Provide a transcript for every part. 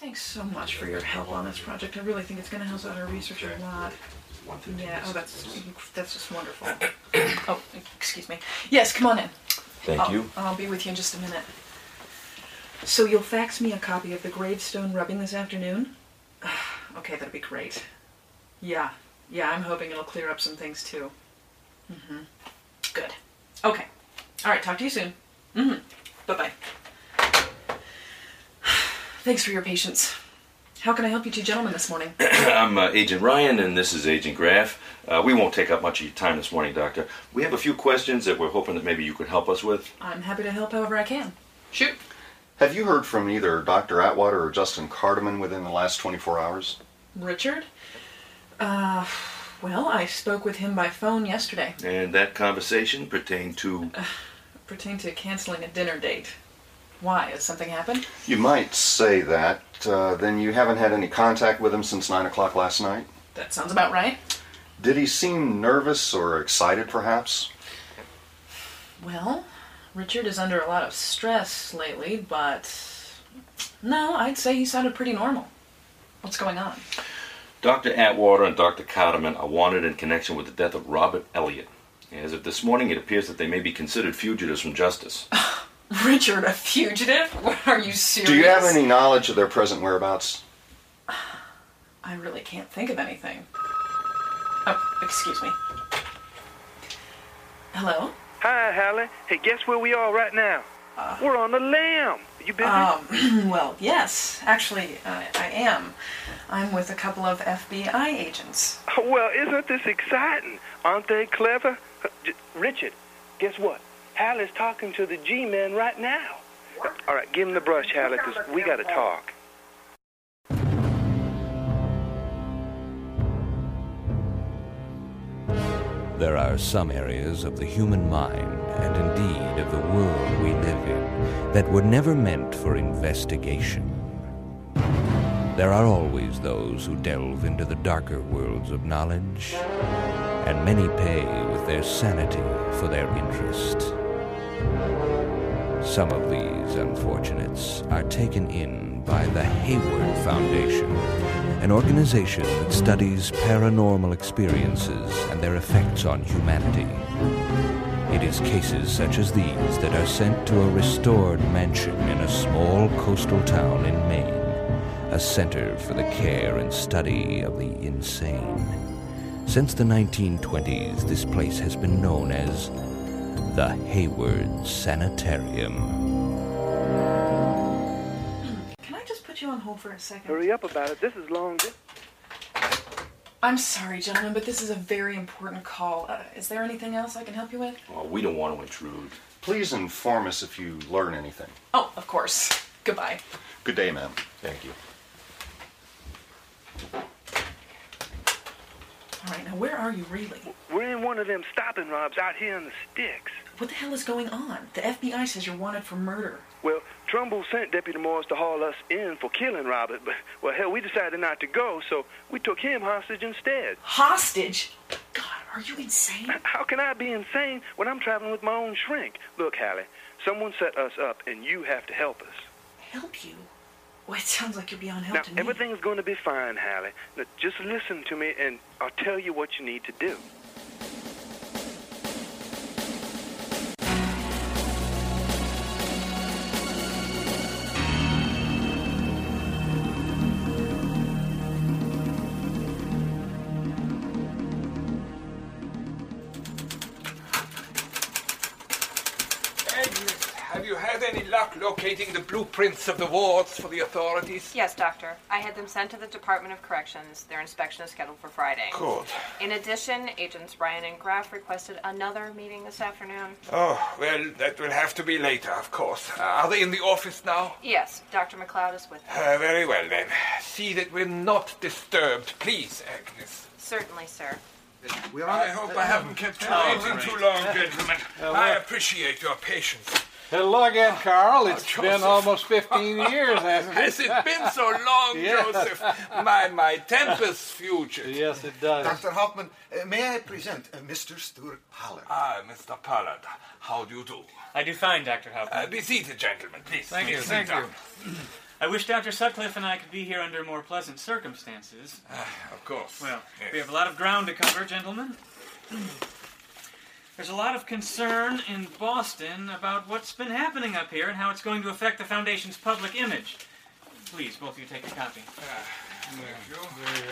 Thanks so much for your help on this project. I really think it's going to help out our research a lot. Yeah. Oh, that's that's just wonderful. oh, excuse me. Yes, come on in. Thank I'll, you. I'll be with you in just a minute. So you'll fax me a copy of the gravestone rubbing this afternoon? okay, that'd be great. Yeah, yeah, I'm hoping it'll clear up some things too. Mm-hmm. Good. Okay. All right, talk to you soon. Mm-hmm. Bye bye. Thanks for your patience. How can I help you two gentlemen this morning? I'm uh, Agent Ryan, and this is Agent Graff. Uh, we won't take up much of your time this morning, Doctor. We have a few questions that we're hoping that maybe you could help us with. I'm happy to help however I can. Shoot. Have you heard from either Dr. Atwater or Justin Cardeman within the last 24 hours? Richard? Uh, well, I spoke with him by phone yesterday. And that conversation pertained to. Pertained to canceling a dinner date. Why? Has something happened? You might say that. Uh, then you haven't had any contact with him since 9 o'clock last night? That sounds about right. Did he seem nervous or excited, perhaps? Well, Richard is under a lot of stress lately, but. No, I'd say he sounded pretty normal. What's going on? Dr. Atwater and Dr. Carterman are wanted in connection with the death of Robert Elliott. As of this morning, it appears that they may be considered fugitives from justice. Richard, a fugitive? What Are you serious? Do you have any knowledge of their present whereabouts? I really can't think of anything. Oh, excuse me. Hello? Hi, Hallie. Hey, guess where we are right now? We're on the lam. You busy? Um, well, yes. Actually, I, I am. I'm with a couple of FBI agents. well, isn't this exciting? Aren't they clever? Uh, Richard, guess what? Hallie's talking to the G-men right now. All right, give him the brush, Hallie, because we got to talk. There are some areas of the human mind, and indeed of the world we live in, that were never meant for investigation. There are always those who delve into the darker worlds of knowledge, and many pay with their sanity for their interest. Some of these unfortunates are taken in by the Hayward Foundation, an organization that studies paranormal experiences and their effects on humanity. It is cases such as these that are sent to a restored mansion in a small coastal town in Maine, a center for the care and study of the insane. Since the 1920s, this place has been known as the Hayward Sanitarium. Can I just put you on hold for a second? Hurry up about it. This is long. I'm sorry, gentlemen, but this is a very important call. Uh, is there anything else I can help you with? Well, we don't want to intrude. Please inform us if you learn anything. Oh, of course. Goodbye. Good day, ma'am. Thank you. All right, now where are you really? We're in one of them stopping robs out here in the sticks. What the hell is going on? The FBI says you're wanted for murder. Well, Trumbull sent Deputy Morris to haul us in for killing Robert, but, well, hell, we decided not to go, so we took him hostage instead. Hostage? God, are you insane? How can I be insane when I'm traveling with my own shrink? Look, Hallie, someone set us up, and you have to help us. Help you? Well, it sounds like you're beyond help Now, to me. everything's going to be fine, Hallie. Now, just listen to me, and I'll tell you what you need to do. Locating the blueprints of the wards for the authorities? Yes, Doctor. I had them sent to the Department of Corrections. Their inspection is scheduled for Friday. Good. In addition, Agents Ryan and Graff requested another meeting this afternoon. Oh, well, that will have to be later, of course. Uh, are they in the office now? Yes, Dr. McLeod is with them. Uh, very well, then. See that we're not disturbed, please, Agnes. Certainly, sir. I hope I haven't kept you waiting too long, gentlemen. I appreciate your patience. Hello again, Carl. It's Joseph. been almost 15 years, hasn't it? Has it been so long, Yeah. Joseph? My, my temper's future. Yes, it does. Dr. Hauptmann, uh, may I present uh, Mr. Stuart Pollard? Ah, Mr. Pollard, how do you do? I do fine, Dr. Hauptmann. Uh, be seated, gentlemen, please. Thank Please you, thank down. you. I wish Dr. Sutcliffe and I could be here under more pleasant circumstances. of course. Well, Yes. we have a lot of ground to cover, gentlemen. There's a lot of concern in Boston about what's been happening up here and how it's going to affect the Foundation's public image. Please, both of you take a copy.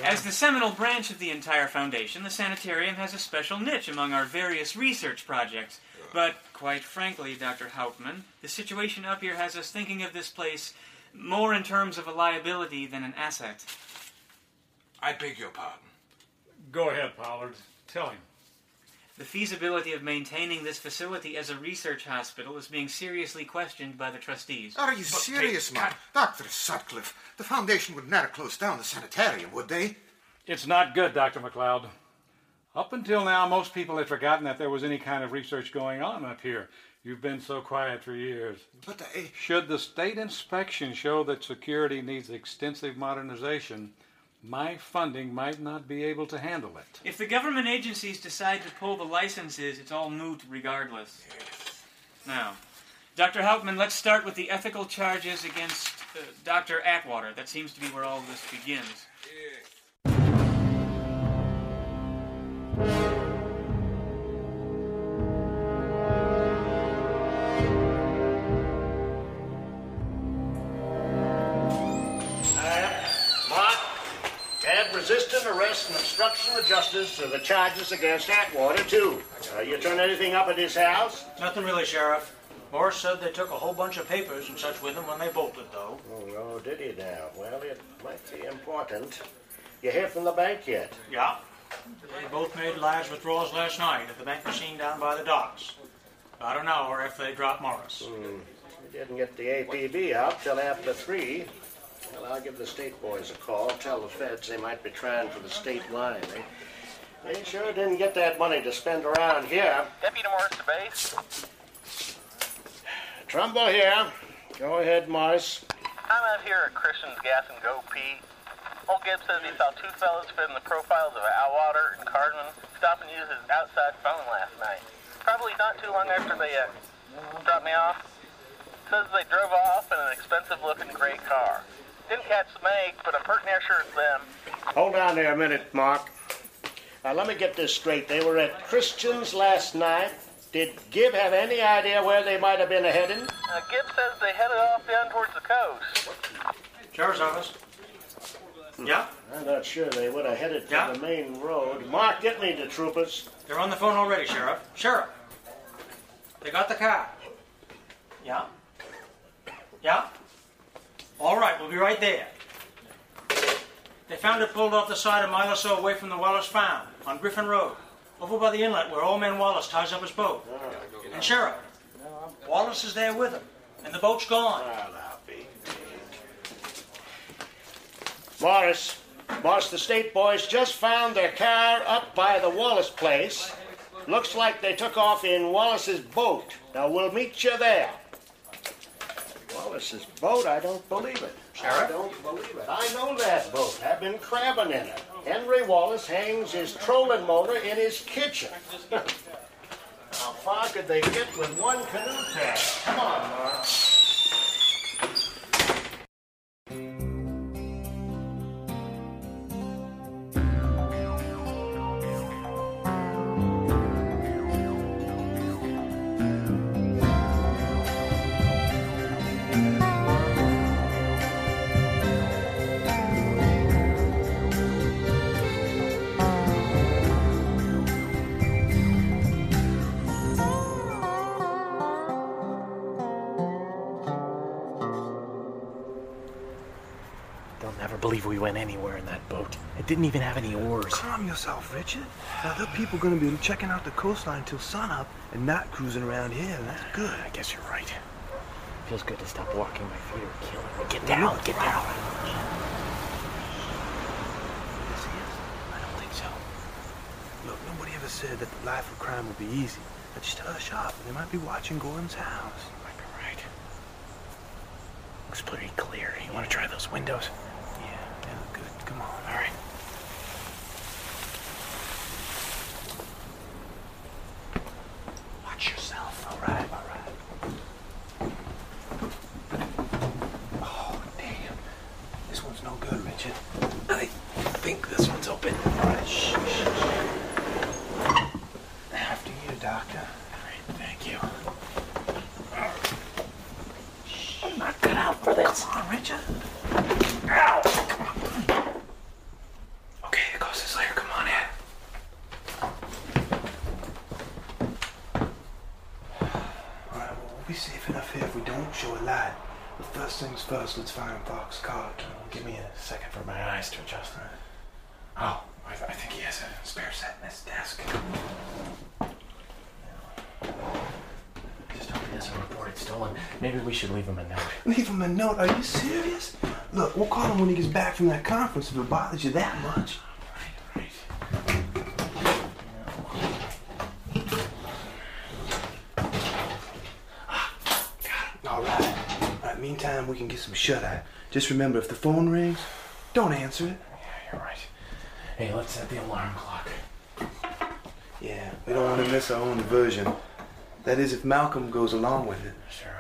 As the seminal branch of the entire Foundation, the sanitarium has a special niche among our various research projects. But, quite frankly, Dr. Hauptmann, the situation up here has us thinking of this place more in terms of a liability than an asset. I beg your pardon. Go ahead, Pollard. Tell him. The feasibility of maintaining this facility as a research hospital is being seriously questioned by the trustees. Are you serious, man? Dr. Sutcliffe, the Foundation would never close down the sanitarium, would they? It's not good, Dr. McLeod. Up until now, most people had forgotten that there was any kind of research going on up here. You've been so quiet for years. But I. Should the state inspection show that security needs extensive modernization, my funding might not be able to handle it. If the government agencies decide to pull the licenses, it's all moot regardless. Now, Dr. Hauptmann, let's start with the ethical charges against uh, Dr. Atwater. That seems to be where all this begins. Obstruction of justice to the charges against Atwater, too. Uh, you turn anything up at his house? Nothing really, Sheriff. Morris said they took a whole bunch of papers and such with them when they bolted, though. Oh, no, did he now? Well, it might be important. You hear from the bank yet? Yeah. They both made large withdrawals last night at the bank machine down by the docks. About an hour if they dropped Morris. Hmm. They didn't get the APB out till after three. Well, I'll give the state boys a call. Tell the feds they might be trying for the state line. They, they sure didn't get that money to spend around here. Deputy Morris to base. Trumbo here. Go ahead, Morris. I'm out here at Christian's Gas and Go Pete. Old Gibb says he saw two fellas fitting the profiles of Atwater and Cardman stop and use his outside phone last night. Probably not too long after they uh, dropped me off. Says they drove off in an expensive-looking gray car. Didn't catch the make, but I'm pretty near sure it's them. Hold on there a minute, Mark. Now, let me get this straight. They were at Christian's last night. Did Gibb have any idea where they might have been heading? Uh, Gibb says they headed off down towards the coast. Sheriff's office. Yeah? I'm not sure they would have headed for Yeah? the main road. Mark, get me the troopers. They're on the phone already, Sheriff. Sheriff. They got the car. Yeah? Yeah? All right, we'll be right there. They found it pulled off the side a mile or so away from the Wallace farm on Griffin Road, over by the inlet where old man Wallace ties up his boat. And Sheriff, Wallace is there with him, and the boat's gone. Morris, Morris, the state boys just found their car up by the Wallace place. Looks like they took off in Wallace's boat. Now, we'll meet you there. Wallace's boat? I don't believe it. I don't believe it. I know that boat. I've been crabbing in it. Henry Wallace hangs his trolling motor in his kitchen. How far could they get with one canoe tag? Come on, Mark. Went anywhere in that boat. It didn't even have any oars. Calm yourself, Richard. Now, there are people going to be checking out the coastline till sunup and not cruising around here. That's good. I guess you're right. Feels good to stop walking. My feet are killing me. Get down, get down. I don't think so. Look, nobody ever said that the life of crime would be easy. Now, just hush up. And they might be watching Gordon's house. Might be right. Looks pretty clear. You want to try those windows? Yeah, they look good. Come on. All right. Watch yourself. All right, all right. Oh, damn. Richard. I think this one's open. All right, shh, shh, shh. After you, Doctor. All right, thank you. I'm not cut out for this. Come on, Richard. Ow! Come on. Okay, here goes this layer. Come on in. Alright, well, we'll be safe enough here if we don't show a light. But first things first, let's find Fox car. Give me a second for my eyes to adjust. Oh, I, I think he has a spare set in his desk. Just hope he doesn't report it stolen. Maybe we should leave him a note. Leave him a note. Are you serious? Look, we'll call him when he gets back from that conference if it bothers you that much. All right. All right. Meantime, we can get some shut eye. Just remember, if the phone rings, don't answer it. Yeah, you're right. Hey, let's set the alarm clock. Yeah, we don't want to miss our own version. That is, if Malcolm goes along with it. Sure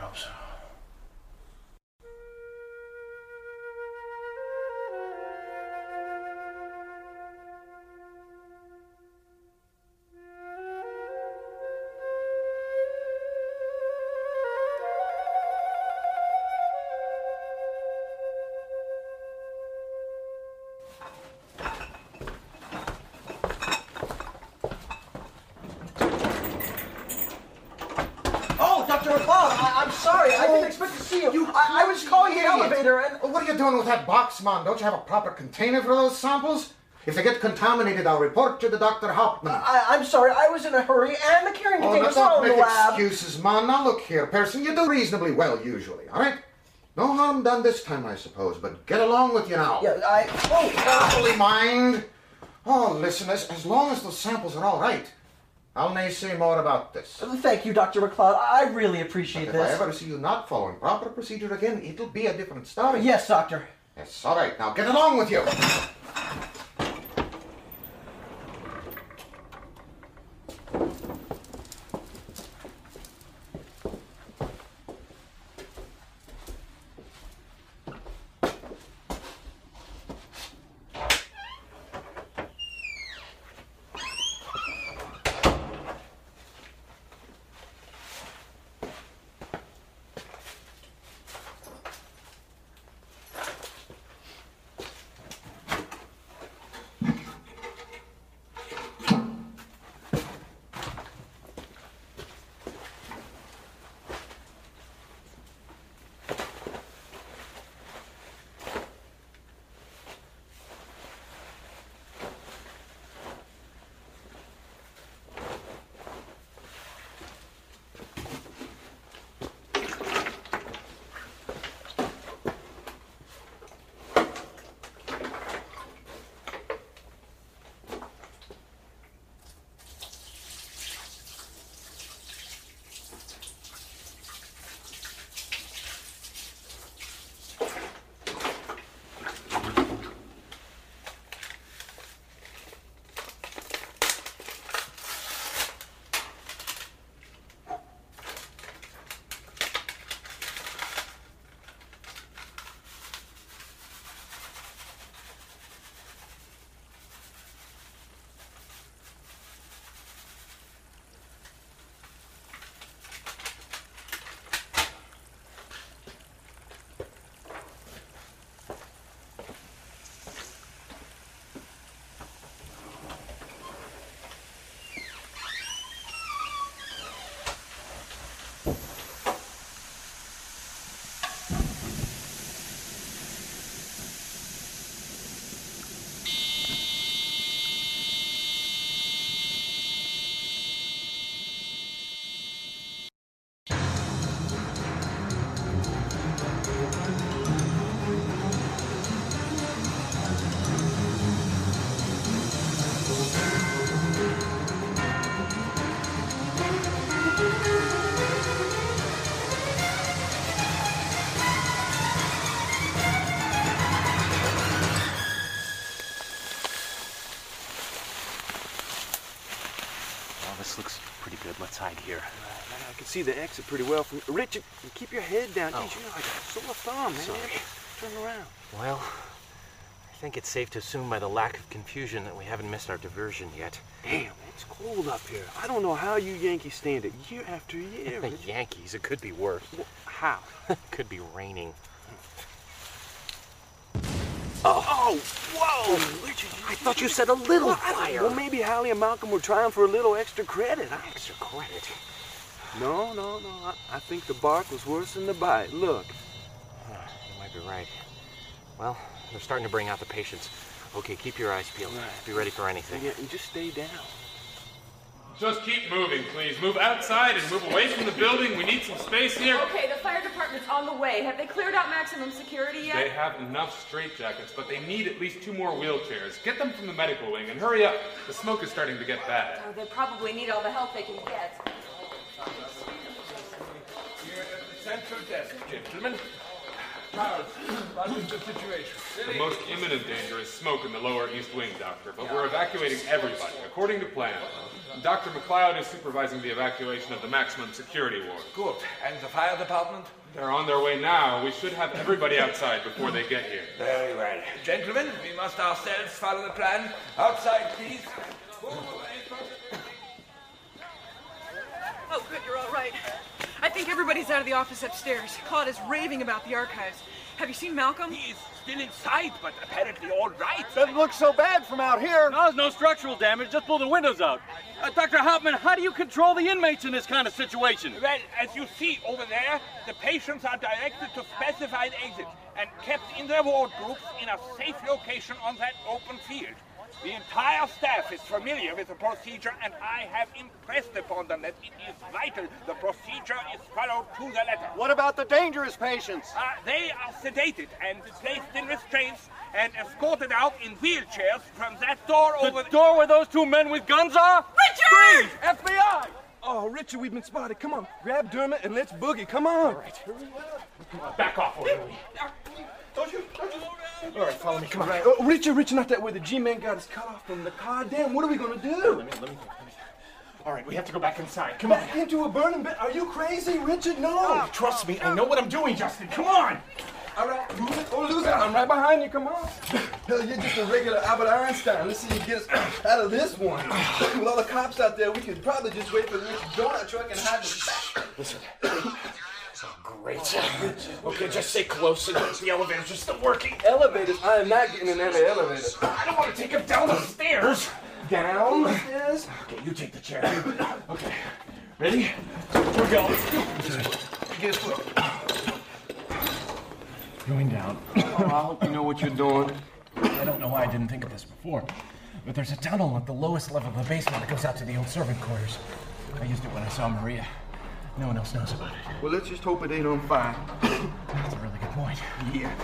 box, man? Don't you have a proper container for those samples? If they get contaminated, I'll report to the Dr. Hauptmann. I, I'm sorry, I was in a hurry and the carrying Oh, containers are in the make lab. excuses, man. Now look here, Pearson. You do reasonably well usually, all right? No harm done this time, I suppose, but get along with you now. Yeah, I. Oh, Carefully, mind. Oh, listen, as, as long as the samples are all right, I'll nay say more about this. Thank you, Dr. McLeod. I really appreciate If this. I ever see you not following proper procedure again, it'll be a different story. Yes, Doctor. Yes, all right. Now get along with you. See the exit pretty well from. Richard, keep your head down. Oh. You know, like a sore thumb, man. Sorry. Turn around. Well, I think it's safe to assume by the lack of confusion that we haven't missed our diversion yet. Damn, it's cold up here. I don't know how you Yankees stand it year after year. The Yankees, it could be worse. How? could be raining. Oh, oh. oh whoa! Oh, Richard, I thought you said a little well, fire. Well, maybe Hallie and Malcolm were trying for a little extra credit. huh? Extra credit. No, no, no. I, I think the bark was worse than the bite. Look. Ah, you might be right. Well, they're starting to bring out the patients. Okay, keep your eyes peeled. Be ready for anything. Yeah, and just stay down. Just keep moving, please. Move outside and move away from the building. We need some space here. Okay, the fire department's on the way. Have they cleared out maximum security yet? They have enough straitjackets, but they need at least two more wheelchairs. Get them from the medical wing and hurry up. The smoke is starting to get bad. Oh, they probably need all the help they can get. Gentlemen. Charles, what is the situation? The most imminent danger is smoke in the lower east wing, Doctor, but we're evacuating everybody, according to plan. Dr. McLeod is supervising the evacuation of the maximum security ward. Good. And the fire department? They're on their way now. We should have everybody outside before they get here. Very well. Gentlemen, we must ourselves follow the plan. Outside, please. Think out of the office upstairs. Claude is raving about the archives. Have you seen Malcolm? He's still inside, but apparently all right. Doesn't look so bad from out here. No, there's no structural damage. Just blow the windows out. Uh, Dr. Hauptmann, how do you control the inmates in this kind of situation? Well, as you see over there, the patients are directed to specified exits and kept in their ward groups in a safe location on that open field. The entire staff is familiar with the procedure, and I have impressed upon them that it is vital the procedure is followed to the letter. What about the dangerous patients? Uh, they are sedated and placed in restraints and escorted out in wheelchairs from that door The over the... door where those two men with guns are? Richard! Freeze! FBI! Oh, Richard, we've been spotted. Come on, grab Dermot and let's boogie. Come on. All right. Back off, orderly. Don't you? Don't you? All right, follow me. Come on. Oh, Richard, Richard, not that way. The G-man got us cut off from the car. Damn, what are we gonna do? Let me, let me, let me. All right, we have to go back inside. Come on. Back into a burning bed? Are you crazy, Richard? No. Oh, trust me, I know what I'm doing, Justin. Come on. All right, move it or oh, lose it. I'm right behind you. Come on. Hell, you're just a regular Albert Einstein. Let's see if you get us out of this one. With all the cops out there, we could probably just wait for the donut truck and hide in the back. Listen. Great. Okay, just stay close. The elevators are still working. Elevators? I am not getting in every elevator. I don't want to take him down the stairs. Down the stairs? Okay, you take the chair. Okay. Ready? Here we go. Get Going down. Oh, I hope you know what you're doing. I don't know why I didn't think of this before, but there's a tunnel at the lowest level of the basement that goes out to the old servant quarters. I used it when I saw Maria. No one else knows about it. Well, let's just hope it ain't on fire. That's a really good point. Yeah.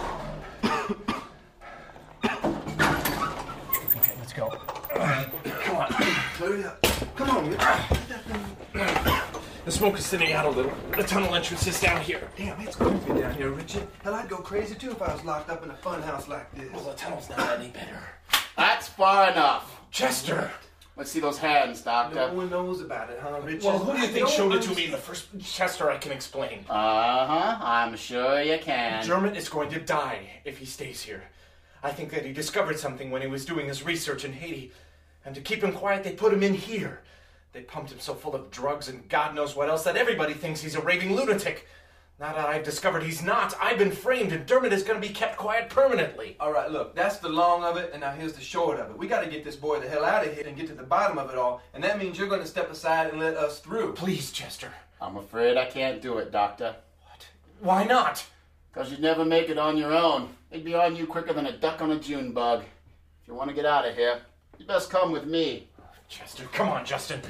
Okay, let's go. Come on. Hurry up. Come on, The smoke is thinning out a little. The tunnel entrance is down here. Damn, it's creepy down here, Richard. Hell, I'd go crazy too if I was locked up in a fun house like this. Well, the tunnel's not any better. That's far enough. Chester! Let's see those hands, Doctor. No one knows about it, huh, Richard? Well, who do you think showed don't it to me in the first? Chester, I can explain. Uh huh. I'm sure you can. German is going to die if he stays here. I think that he discovered something when he was doing his research in Haiti. And to keep him quiet, they put him in here. They pumped him so full of drugs and God knows what else that everybody thinks he's a raving lunatic. Now that I've discovered he's not, I've been framed and Dermot is going to be kept quiet permanently. All right, look, that's the long of it, and now here's the short of it. We got to get this boy the hell out of here and get to the bottom of it all, and that means you're going to step aside and let us through. Please, Chester. I'm afraid I can't do it, Doctor. What? Why not? Because you'd never make it on your own. They'd be on you quicker than a duck on a June bug. If you want to get out of here, you best come with me. Chester, come on, Justin.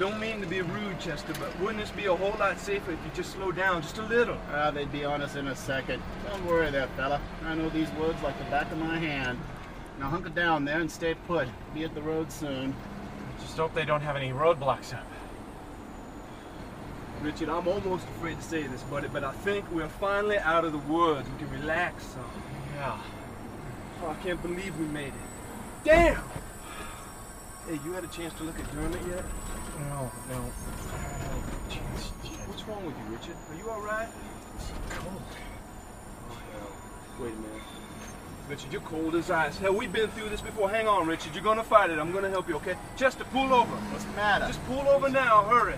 Don't mean to be rude, Chester, but wouldn't this be a whole lot safer if you just slow down just a little? Ah, they'd be on us in a second. Don't worry there, fella. I know these woods like the back of my hand. Now hunker down there and stay put. Be at the road soon. Just hope they don't have any roadblocks up. Richard, I'm almost afraid to say this, buddy, but I think we're finally out of the woods. We can relax some. Yeah. Oh, I can't believe we made it. Damn! Hey, you had a chance to look at Dermot yet? No, no. What's wrong with you, Richard? Are you all right? So cold. Oh, hell. Wait a minute. Richard, you're cold as ice. Hell, we've been through this before. Hang on, Richard. You're gonna fight it. I'm gonna help you, okay? Chester, pull over. What's the matter? Just pull over now. Hurry.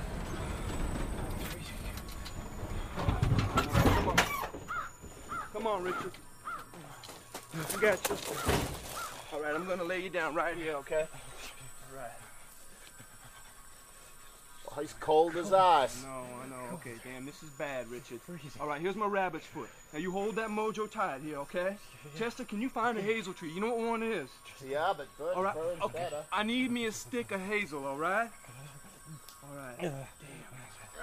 Come on. Come on, Richard. I got you. All right, I'm gonna lay you down right here, okay? All right. He's cold as ice. No, I know. Okay, damn, this is bad, Richard. All right, here's my rabbit's foot. Now you hold that mojo tight here, okay? Chester, can you find a hazel tree? You know what one is? Yeah, but burn, All right. burns Okay. better. I need me a stick of hazel. All right. All right. Damn.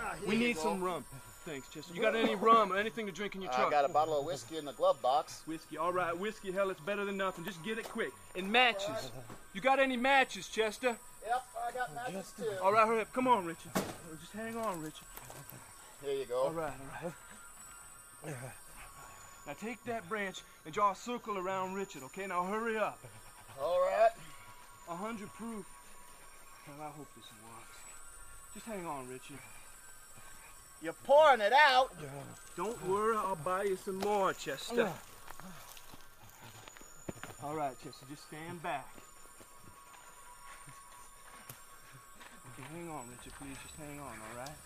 Ah, We need go. some rum. Thanks, Chester. You got any rum or anything to drink in your truck? I got a bottle of whiskey in the glove box. Whiskey. All right, whiskey. Hell, it's better than nothing. Just get it quick. And matches. You got any matches, Chester? Yep, I got oh, matches too. All right, hurry up. Come on, Richard. Just hang on, Richard. Here you go. All right, all right. Now take that branch and draw a circle around Richard, okay? Now hurry up. All right. A hundred proof. Well, I hope this works. Just hang on, Richard. You're pouring it out. Don't worry, I'll buy you some more, Chester. All right, Chester, just stand back. Okay, hang on, Richard, please. Just hang on, all right?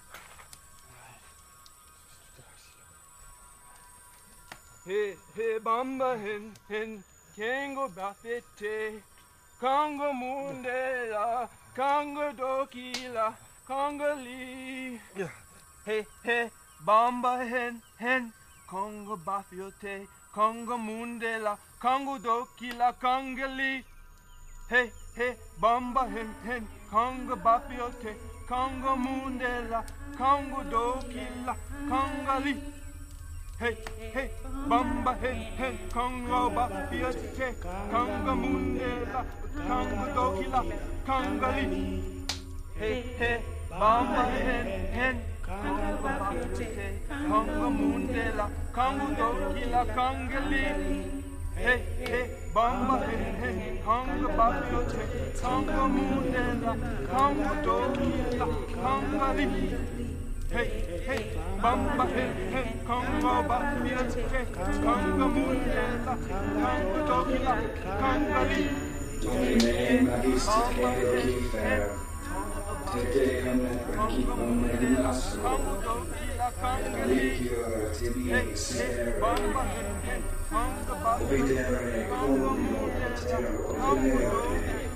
Hey, hey, bamba, hen, hen, kengo bafete, kongo mundela, kongo dokila, kongo li. Hey, hey, bamba, hen, hen, kongo bafiote, kongo mundela, kongo dokila, kongo li. Hey, hey, bamba, hen, hen, kongo bafiote, kongo mundela, kongo dokila, kongo li. Hey, hey, bamba, hen, hen, Congo, Bafiate, Congo, Mundela, Congo, Dokila, Congo, Li. Hey, hey, bamba, hen, hen, Congo, Bafiate, Congo, Mundela, Congo, Dokila, Congo, Li. Hey, hey, bamba, hen, Congo, Bafiate, Congo, Mundela, Congo, Dokila, Congo, Li. Hey, hey, bamba, hey, hey, Congo, Bafiate, Congo, Mundela, Congo, Dokila, Congo, Li. Domine magister Hieroglypher, te deum principum et nostrum, religior tibi miserere, ovidere conio terror venere,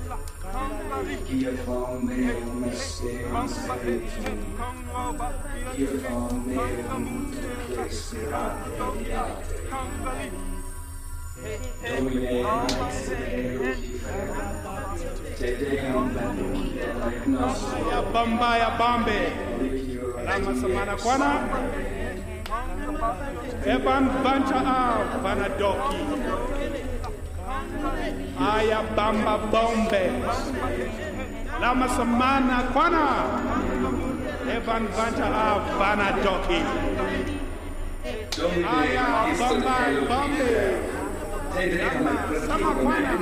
Hier van meum mysterium spiritum, hier van meum desperate diate. Domine magister Hieroglypher, te deum principum et nostrum, ya bamba ya bambe lama samana kwana eban bancha a bana doki aya bamba bombe lama samana kwana eban bancha a bana doki aya bamba bombe te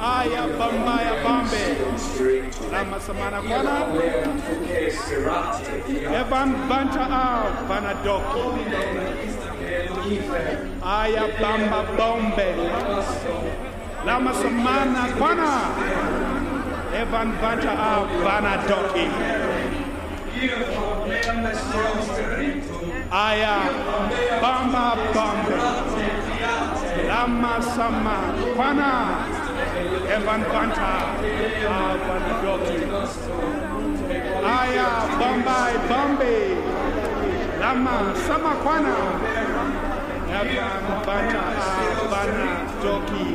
aya bamba ya bambe. Lama samana kwana eban banta a bana doki. Aya bamba bombe. Lama samana kwana evan banta a bana doki. Here Aya Bamba Bambe Lama Sama Kwana Evan Banta Avan Doki Aya Bombay Bombe Lama Sama Kwana Evan Banta Avana Doki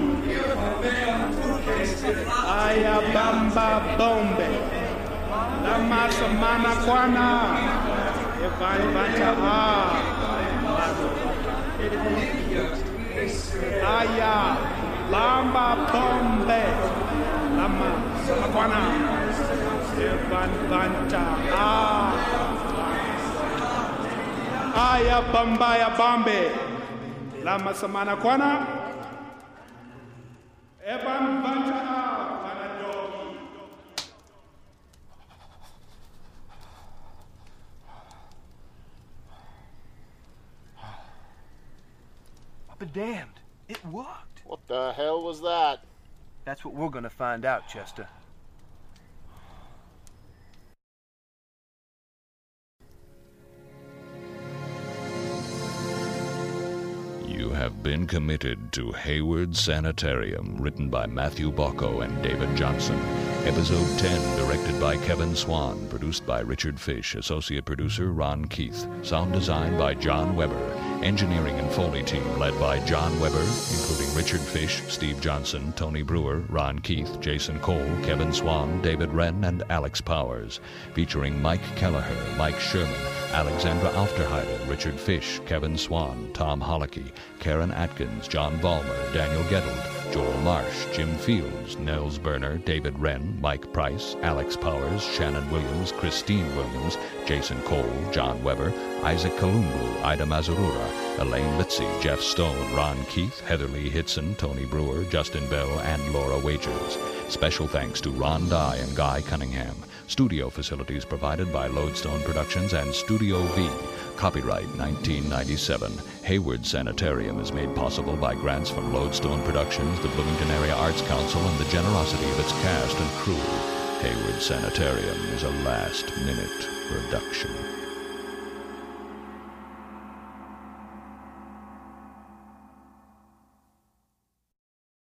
Aya Bamba Bombe. Lama Samana Kwana. Evan Banta Aya Lamba Bombe Lama Samakwana Evan Banta ah. Aya Bambaya Bombe Lama Samana Kwana. Evan Banta I'll be damned. It worked. What the hell was that? That's what we're gonna find out, Chester. You have been committed to Hayward Sanitarium, written by Matthew Bocco and David Johnson. Episode 10, directed by Kevin Swan, produced by Richard Fish, associate producer Ron Keith, sound design by John Weber, engineering and Foley team led by John Weber, including Richard Fish, Steve Johnson, Tony Brewer, Ron Keith, Jason Cole, Kevin Swan, David Wren, and Alex Powers, featuring Mike Kelleher, Mike Sherman, Alexandra Aufderheide, Richard Fish, Kevin Swan, Tom Holicky, Karen Atkins, John Vollmer, Daniel Gettled, Joel Marsh, Jim Fields, Nels Berner, David Wren, Mike Price, Alex Powers, Shannon Williams, Christine Williams, Jason Cole, John Weber, Isaac Kalumbu, Ida Mazurura, Elaine Litzy, Jeff Stone, Ron Keith, Heather Lee Hitson, Tony Brewer, Justin Bell, and Laura Wagers. Special thanks to Ron Dye and Guy Cunningham. Studio facilities provided by Lodestone Productions and Studio V. Copyright 1997. Hayward Sanitarium is made possible by grants from Lodestone Productions, the Bloomington Area Arts Council, and the generosity of its cast and crew. Hayward Sanitarium is a last minute production.